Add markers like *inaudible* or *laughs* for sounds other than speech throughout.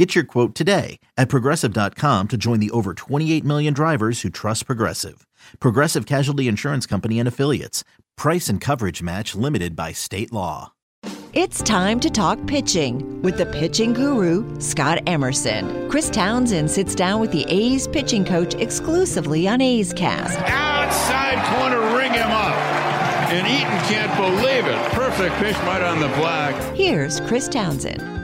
Get your quote today at progressive.com to join the over 28 million drivers who trust Progressive. Progressive Casualty Insurance Company and Affiliates. Price and coverage match limited by state law. It's time to talk pitching with the pitching guru, Scott Emerson. Chris Townsend sits down with the A's pitching coach exclusively on A's Cast. Outside corner, ring him up. And Eaton can't believe it. Perfect pitch right on the black. Here's Chris Townsend.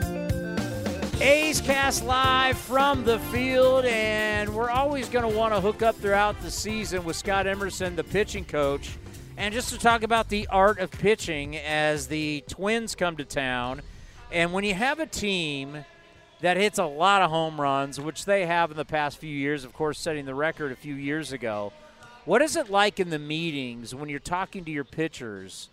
A's Cast live from the field, and we're always going to want to hook up throughout the season with Scott Emerson, the pitching coach, and just to talk about the art of pitching as the Twins come to town. And when you have a team that hits a lot of home runs, which they have in the past few years, of course, setting the record a few years ago, what is it like in the meetings when you're talking to your pitchers?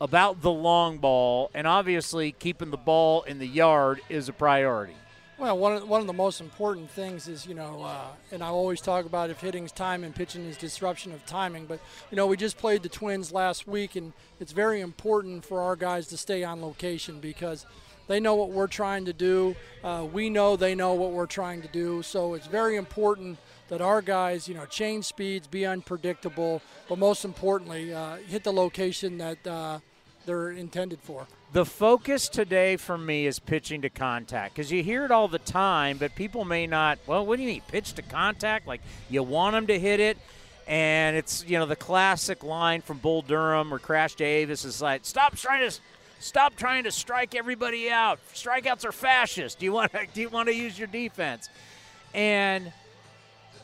about the long ball, and obviously keeping the ball in the yard is a priority. Well, one of, one of the most important things is, you know, uh, and I always talk about if hitting's time and pitching is disruption of timing. But, you know, we just played the Twins last week, and it's very important for our guys to stay on location because they know what we're trying to do. Uh, we know they know what we're trying to do. So it's very important that our guys, you know, change speeds, be unpredictable, but most importantly, uh, hit the location that uh, they're intended for. The focus today for me is pitching to contact because you hear it all the time, but people may not. Well, what do you mean pitch to contact? Like you want them to hit it, and it's you know the classic line from Bull Durham or Crash Davis is like, "Stop trying to." Stop trying to strike everybody out. Strikeouts are fascist. Do you want to, do you want to use your defense? And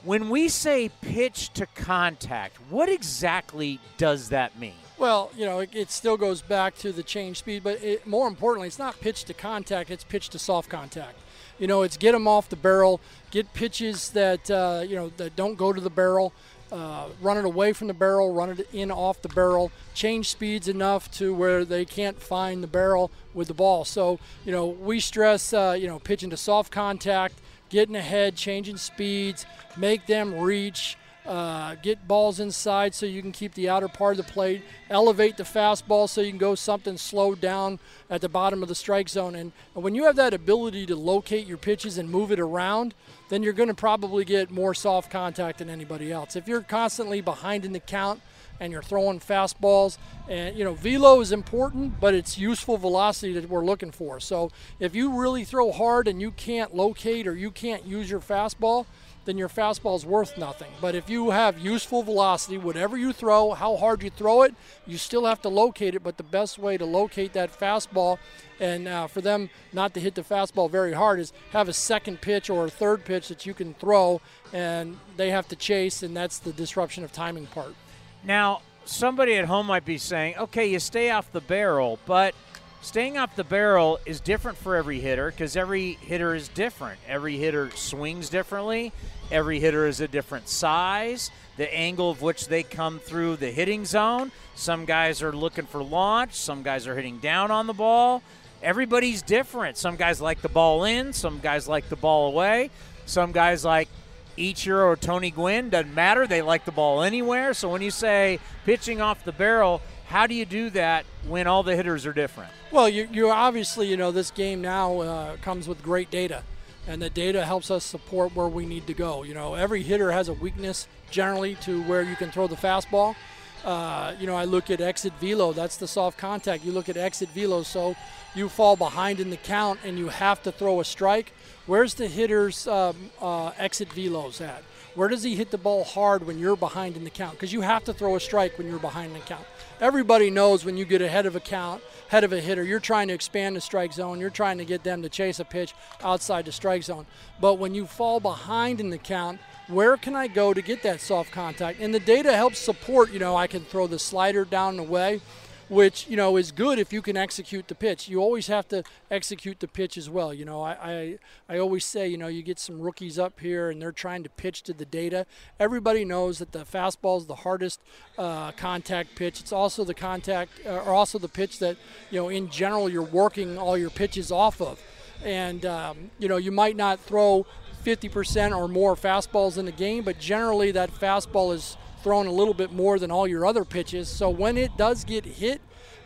when we say pitch to contact, what exactly does that mean? Well, you know, it, it, still goes back to the change speed, but it, more importantly, it's not pitch to contact; it's pitch to soft contact. You know, it's get them off the barrel, get pitches that uh, you know that don't go to the barrel, uh, run it away from the barrel, run it in off the barrel, change speeds enough to where they can't find the barrel with the ball. So, you know, we stress, uh, you know, pitching to soft contact, getting ahead, changing speeds, make them reach. Uh, get balls inside so you can keep the outer part of the plate, elevate the fastball so you can go something slowed down at the bottom of the strike zone. And, and when you have that ability to locate your pitches and move it around, then you're going to probably get more soft contact than anybody else. If you're constantly behind in the count and you're throwing fastballs, and you know, velo is important, but it's useful velocity that we're looking for. So if you really throw hard and you can't locate or you can't use your fastball, then your fastball is worth nothing. But if you have useful velocity, whatever you throw, how hard you throw it, you still have to locate it. But the best way to locate that fastball and uh, for them not to hit the fastball very hard is have a second pitch or a third pitch that you can throw and they have to chase, and that's the disruption of timing part. Now, somebody at home might be saying, okay, you stay off the barrel, but staying off the barrel is different for every hitter because every hitter is different. Every hitter swings differently. Every hitter is a different size, the angle of which they come through the hitting zone. Some guys are looking for launch, some guys are hitting down on the ball. Everybody's different. Some guys like the ball in, some guys like the ball away. Some guys like Ichiro or Tony Gwynn, doesn't matter. They like the ball anywhere. So when you say pitching off the barrel, how do you do that when all the hitters are different? Well, you, you obviously, you know, this game now uh, comes with great data and the data helps us support where we need to go. You know, every hitter has a weakness generally to where you can throw the fastball. Uh, you know, I look at exit velo, that's the soft contact. You look at exit velo, so you fall behind in the count and you have to throw a strike. Where's the hitter's um, uh, exit velos at? Where does he hit the ball hard when you're behind in the count? Because you have to throw a strike when you're behind in the count. Everybody knows when you get ahead of a count head of a hitter. You're trying to expand the strike zone. You're trying to get them to chase a pitch outside the strike zone. But when you fall behind in the count, where can I go to get that soft contact? And the data helps support, you know, I can throw the slider down the way. Which you know is good if you can execute the pitch. You always have to execute the pitch as well. You know, I, I I always say, you know, you get some rookies up here and they're trying to pitch to the data. Everybody knows that the fastball is the hardest uh, contact pitch. It's also the contact, uh, or also the pitch that you know in general you're working all your pitches off of. And um, you know, you might not throw 50% or more fastballs in the game, but generally that fastball is thrown a little bit more than all your other pitches. So when it does get hit,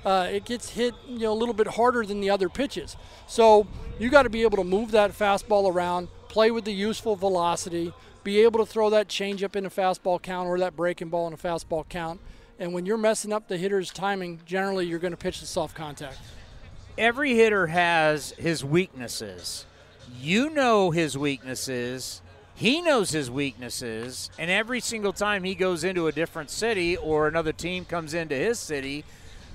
uh, it gets hit you know a little bit harder than the other pitches. So you got to be able to move that fastball around, play with the useful velocity, be able to throw that changeup in a fastball count or that breaking ball in a fastball count. And when you're messing up the hitter's timing, generally you're going to pitch the soft contact. Every hitter has his weaknesses. You know his weaknesses. He knows his weaknesses. And every single time he goes into a different city or another team comes into his city,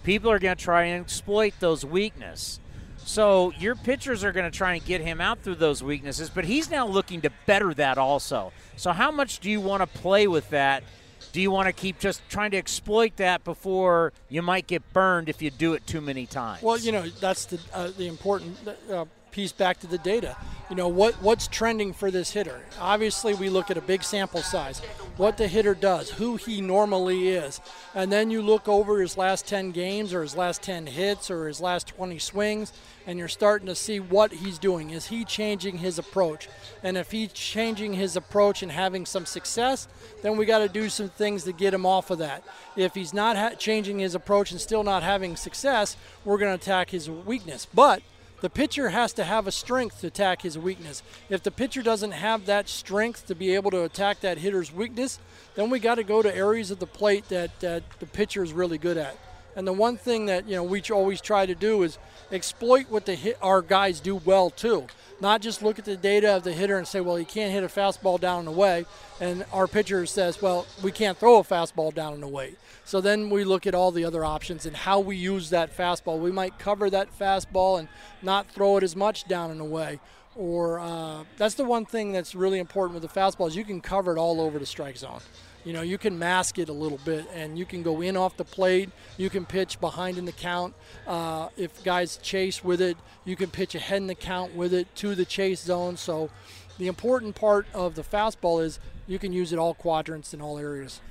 people are going to try and exploit those weaknesses. So your pitchers are going to try and get him out through those weaknesses, but he's now looking to better that also. So how much do you want to play with that? Do you want to keep just trying to exploit that before you might get burned if you do it too many times? Well, you know that's the uh, the important uh, piece back to the data. You know, what what's trending for this hitter? Obviously, we look at a big sample size, what the hitter does, who he normally is, and then you look over his last 10 games or his last 10 hits or his last 20 swings, and you're starting to see what he's doing. Is he changing his approach? And if he's changing his approach and having some success, then we got to do some things to get him off of that. If he's not ha- changing his approach and still not having success, we're going to attack his weakness. But the pitcher has to have a strength to attack his weakness. If the pitcher doesn't have that strength to be able to attack that hitter's weakness, then we got to go to areas of the plate that, that the pitcher is really good at. And the one thing that you know we always try to do is exploit what the hit, our guys do well too. Not just look at the data of the hitter and say, well, he can't hit a fastball down and away, and our pitcher says, well, we can't throw a fastball down and away. So then we look at all the other options and how we use that fastball. We might cover that fastball and not throw it as much down and away. Or uh, that's the one thing that's really important with the fastball is you can cover it all over the strike zone. You know, you can mask it a little bit, and you can go in off the plate. You can pitch behind in the count. Uh, if guys chase with it, you can pitch ahead in the count with it to the chase zone. So, the important part of the fastball is you can use it all quadrants in all areas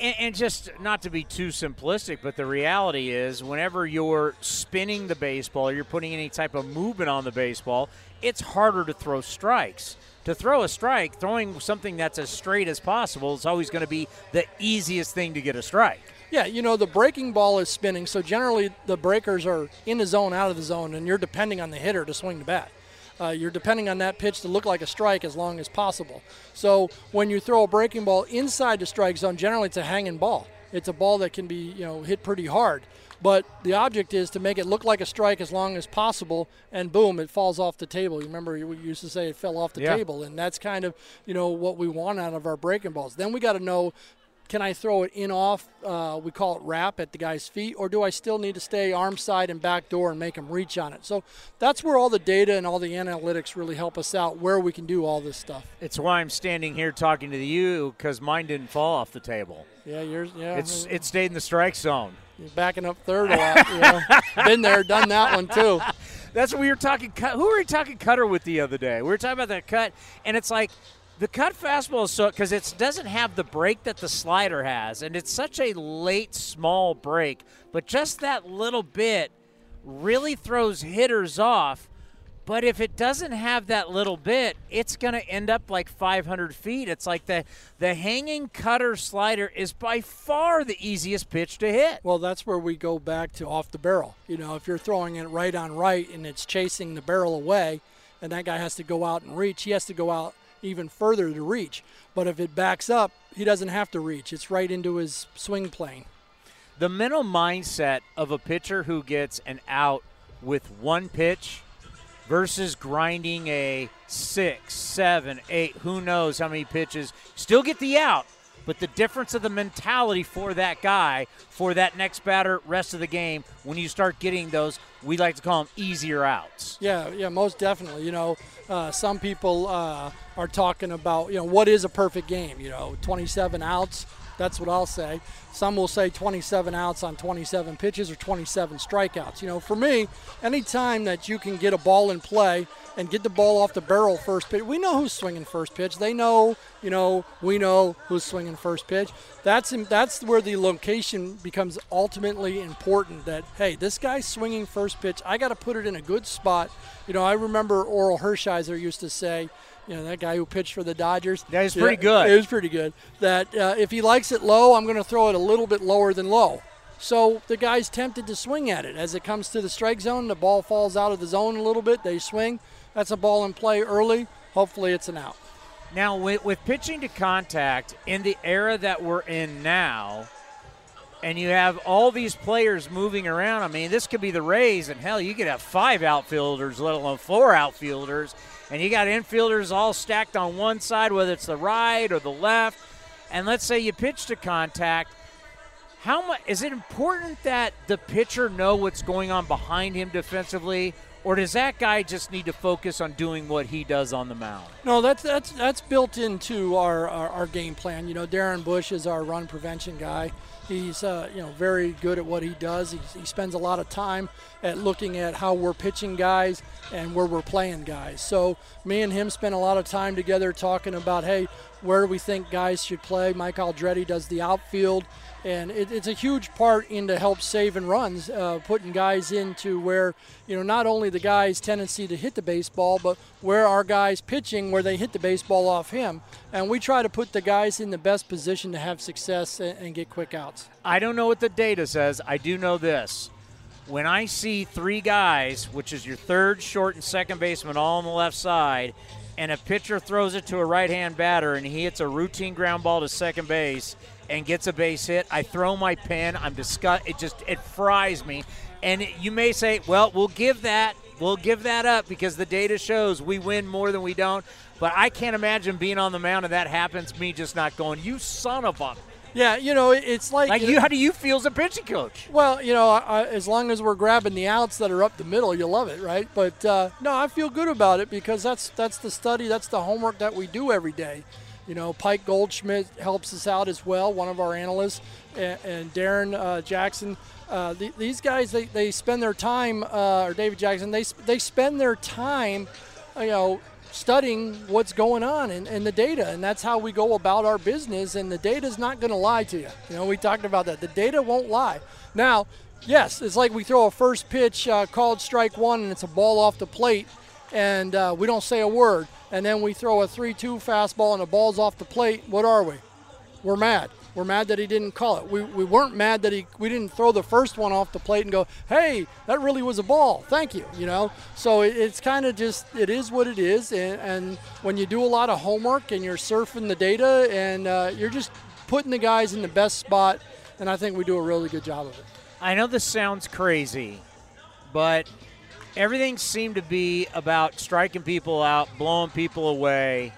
and, and, just not to be too simplistic, but the reality is, whenever you're spinning the baseball, you're putting any type of movement on the baseball, it's harder to throw strikes. To throw a strike, throwing something that's as straight as possible is always going to be the easiest thing to get a strike. Yeah, you know, the breaking ball is spinning, so generally the breakers are in the zone, out of the zone, and you're depending on the hitter to swing the bat. Uh, you're depending on that pitch to look like a strike as long as possible. So when you throw a breaking ball inside the strike zone, generally it's a hanging ball. It's a ball that can be you know hit pretty hard. But the object is to make it look like a strike as long as possible, and boom, it falls off the table. You remember we used to say it fell off the yeah. table, and that's kind of you know what we want out of our breaking balls. Then we got to know can I throw it in off? Uh, we call it wrap at the guy's feet, or do I still need to stay arm side and back door and make him reach on it? So that's where all the data and all the analytics really help us out, where we can do all this stuff. It's why I'm standing here talking to you because mine didn't fall off the table. Yeah, yours. Yeah, it's it stayed in the strike zone. You're backing up third a lot. You know. *laughs* Been there, done that one too. That's what we were talking. Who were we talking cutter with the other day? We were talking about that cut, and it's like the cut fastball is so because it doesn't have the break that the slider has, and it's such a late small break, but just that little bit really throws hitters off. But if it doesn't have that little bit, it's going to end up like 500 feet. It's like the the hanging cutter slider is by far the easiest pitch to hit. Well, that's where we go back to off the barrel. You know, if you're throwing it right on right and it's chasing the barrel away, and that guy has to go out and reach, he has to go out even further to reach. But if it backs up, he doesn't have to reach. It's right into his swing plane. The mental mindset of a pitcher who gets an out with one pitch versus grinding a six, seven, eight, who knows how many pitches, still get the out, but the difference of the mentality for that guy, for that next batter, rest of the game, when you start getting those, we like to call them easier outs. Yeah, yeah, most definitely. You know, uh, some people uh, are talking about, you know, what is a perfect game? You know, 27 outs. That's what I'll say. Some will say 27 outs on 27 pitches or 27 strikeouts. You know, for me, anytime that you can get a ball in play and get the ball off the barrel first pitch, we know who's swinging first pitch. They know, you know, we know who's swinging first pitch. That's that's where the location becomes ultimately important. That hey, this guy's swinging first pitch. I got to put it in a good spot. You know, I remember Orel Hershiser used to say you know, that guy who pitched for the Dodgers. Yeah, he's pretty good. It was pretty good. That uh, if he likes it low, I'm going to throw it a little bit lower than low. So the guy's tempted to swing at it. As it comes to the strike zone, the ball falls out of the zone a little bit. They swing. That's a ball in play early. Hopefully, it's an out. Now, with, with pitching to contact in the era that we're in now, and you have all these players moving around. I mean, this could be the Rays, and hell, you could have five outfielders, let alone four outfielders, and you got infielders all stacked on one side, whether it's the right or the left. And let's say you pitch to contact. How much is it important that the pitcher know what's going on behind him defensively, or does that guy just need to focus on doing what he does on the mound? No, that's that's that's built into our, our, our game plan. You know, Darren Bush is our run prevention guy. He's uh, you know very good at what he does. He, he spends a lot of time at looking at how we're pitching guys and where we're playing guys. So me and him spend a lot of time together talking about hey, where we think guys should play? Mike Aldrete does the outfield and it, it's a huge part into help saving runs, uh, putting guys into where you know not only the guy's tendency to hit the baseball, but where our guys pitching where they hit the baseball off him, and we try to put the guys in the best position to have success and, and get quick outs. I don't know what the data says. I do know this. When I see three guys, which is your third, short, and second baseman all on the left side, and a pitcher throws it to a right hand batter and he hits a routine ground ball to second base and gets a base hit, I throw my pen. I'm disgust. It just it fries me. And you may say, well, we'll give that we'll give that up because the data shows we win more than we don't. But I can't imagine being on the mound and that happens. Me just not going, you son of a. Yeah, you know, it's like, like you. How do you feel as a pitching coach? Well, you know, I, as long as we're grabbing the outs that are up the middle, you love it, right? But uh, no, I feel good about it because that's that's the study, that's the homework that we do every day. You know, Pike Goldschmidt helps us out as well, one of our analysts, and, and Darren uh, Jackson. Uh, the, these guys, they, they spend their time, uh, or David Jackson, they, they spend their time, you know, studying what's going on and, and the data. And that's how we go about our business. And the data is not going to lie to you. You know, we talked about that. The data won't lie. Now, yes, it's like we throw a first pitch uh, called strike one and it's a ball off the plate and uh, we don't say a word and then we throw a 3 2 fastball and the ball's off the plate, what are we? We're mad. We're mad that he didn't call it. We, we weren't mad that he we didn't throw the first one off the plate and go, hey, that really was a ball. Thank you. You know, so it, it's kind of just it is what it is. And, and, when you do a lot of homework and you're surfing the data and uh, you're just putting the guys in the best spot, and I think we do a really good job of it. I know this sounds crazy, but everything seemed to be about striking people out, blowing people away.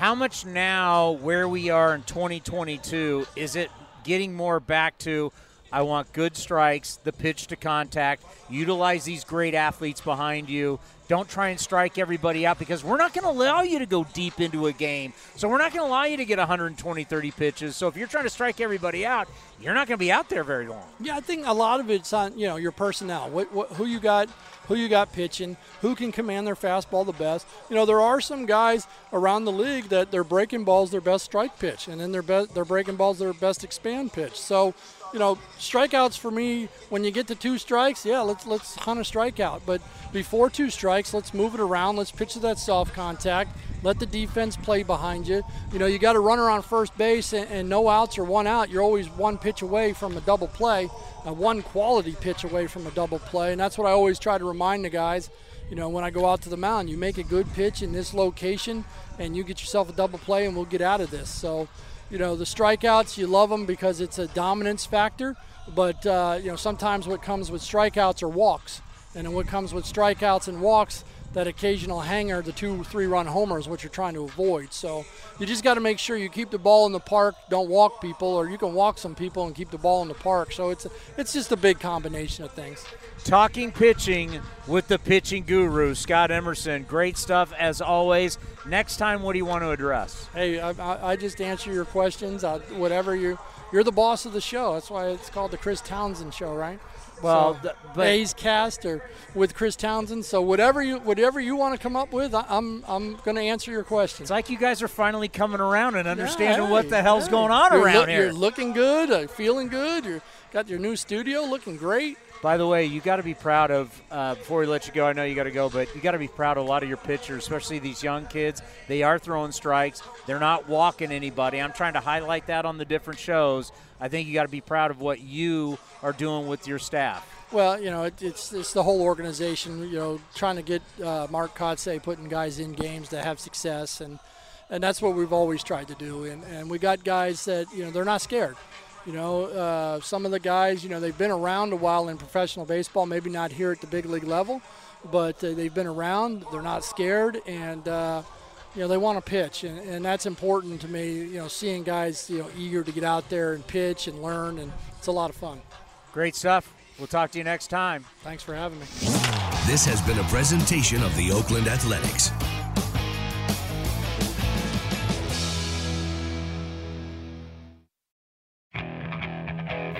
How much now, where we are in 2022, is it getting more back to I want good strikes, the pitch to contact, utilize these great athletes behind you. Don't try and strike everybody out because we're not going to allow you to go deep into a game. So we're not going to allow you to get 120, 30 pitches. So if you're trying to strike everybody out, you're not going to be out there very long. Yeah, I think a lot of it's on you know your personnel. What, what who you got who you got pitching, who can command their fastball the best. You know, there are some guys around the league that their breaking balls their best strike pitch, and then their best their breaking balls their best expand pitch. So, you know, strikeouts for me when you get to two strikes, yeah, let's let's hunt a strikeout. But before two strikes, let's move it around. Let's pitch to that soft contact. Let the defense play behind you. You know, you got a runner on first base and, and no outs or one out. You're always one pitch away from a double play uh, one quality pitch away from a double play. And that's what I always try to remind the guys. You know, when I go out to the mound, you make a good pitch in this location, and you get yourself a double play, and we'll get out of this. So, you know, the strikeouts, you love them because it's a dominance factor. But uh, you know, sometimes what comes with strikeouts are walks, and what comes with strikeouts and walks that occasional hanger, the two, three run homers, which you're trying to avoid. So you just got to make sure you keep the ball in the park, don't walk people, or you can walk some people and keep the ball in the park. So it's it's just a big combination of things. Talking pitching with the pitching guru, Scott Emerson. Great stuff as always. Next time, what do you want to address? Hey, I, I just answer your questions. I, whatever you you're the boss of the show. That's why it's called the Chris Townsend Show, right? Well, so, th- but- A's cast or with Chris Townsend. So whatever you whatever you want to come up with, I, I'm I'm going to answer your questions. It's like you guys are finally coming around and understanding Yeah, what the hell's hey, going on you're around look- here. You're looking good, uh, feeling good. You got your new studio looking great. By the way, you got to be proud of, uh, before we let you go, I know you got to go, but you got to be proud of a lot of your pitchers, especially these young kids. They are throwing strikes, they're not walking anybody. I'm trying to highlight that on the different shows. I think you got to be proud of what you are doing with your staff. Well, you know, it, it's it's the whole organization. You know, trying to get uh, Mark Kotsay putting guys in games to have success, and and that's what we've always tried to do. And and we got guys that you know they're not scared. You know, uh, some of the guys, you know, they've been around a while in professional baseball, maybe not here at the big league level, but uh, they've been around. They're not scared, and uh, you know they want to pitch, and, and that's important to me. You know, seeing guys, you know, eager to get out there and pitch and learn, and it's a lot of fun. Great stuff. We'll talk to you next time. Thanks for having me. This has been a presentation of the Oakland Athletics.